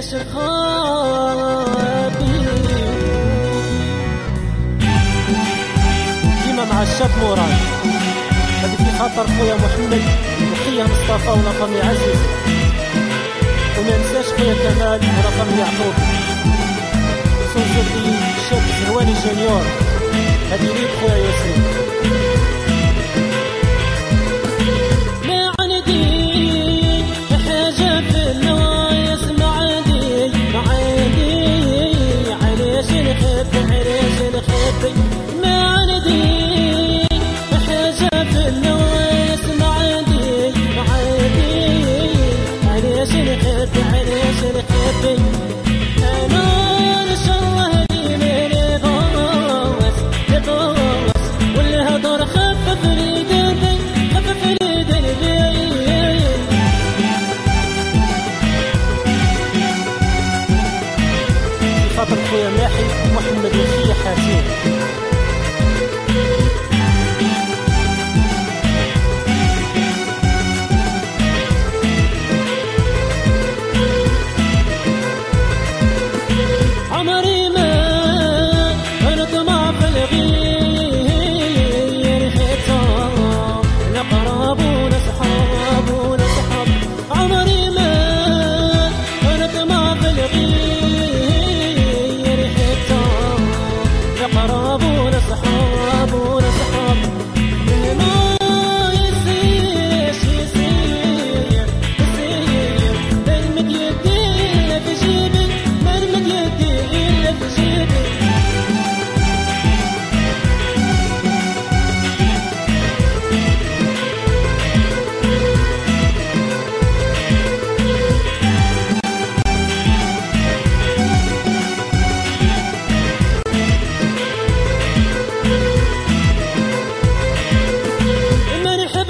عيش الخابي ديما مع الشاب موران. هذه في خاطر خويا محمد وخيا مصطفى ونقم عزيز. وما ننساش خويا كمال ونقم يعقوب. سونسيتي الشاب زهواني جونيور. هذه ليك خويا ياسين. خاطر خويا ماحي محمد وخيا حاتين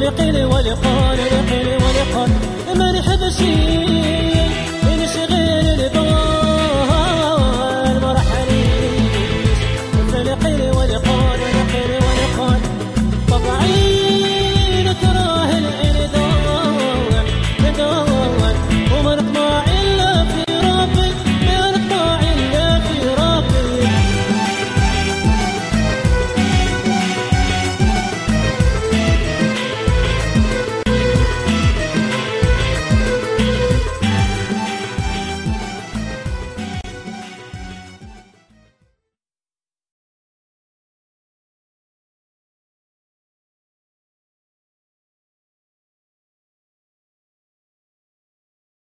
ولقيل ولقال لقيل ولقال ما نحبش